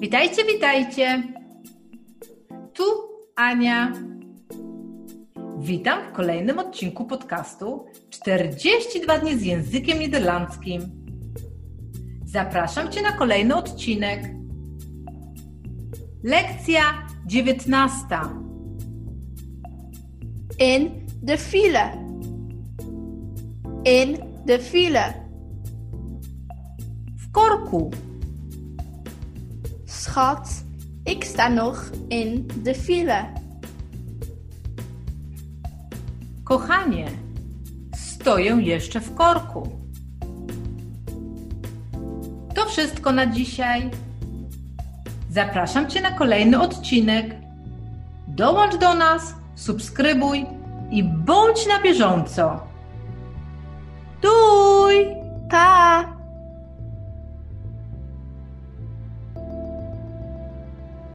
Witajcie, witajcie. Tu Ania. Witam w kolejnym odcinku podcastu 42 dni z językiem niderlandzkim. Zapraszam Cię na kolejny odcinek. Lekcja 19. In de file. In de file. W korku. Schat, ik sta nog in de file. Kochanie, stoję jeszcze w korku. To wszystko na dzisiaj. Zapraszam Cię na kolejny odcinek. Dołącz do nas, subskrybuj i bądź na bieżąco.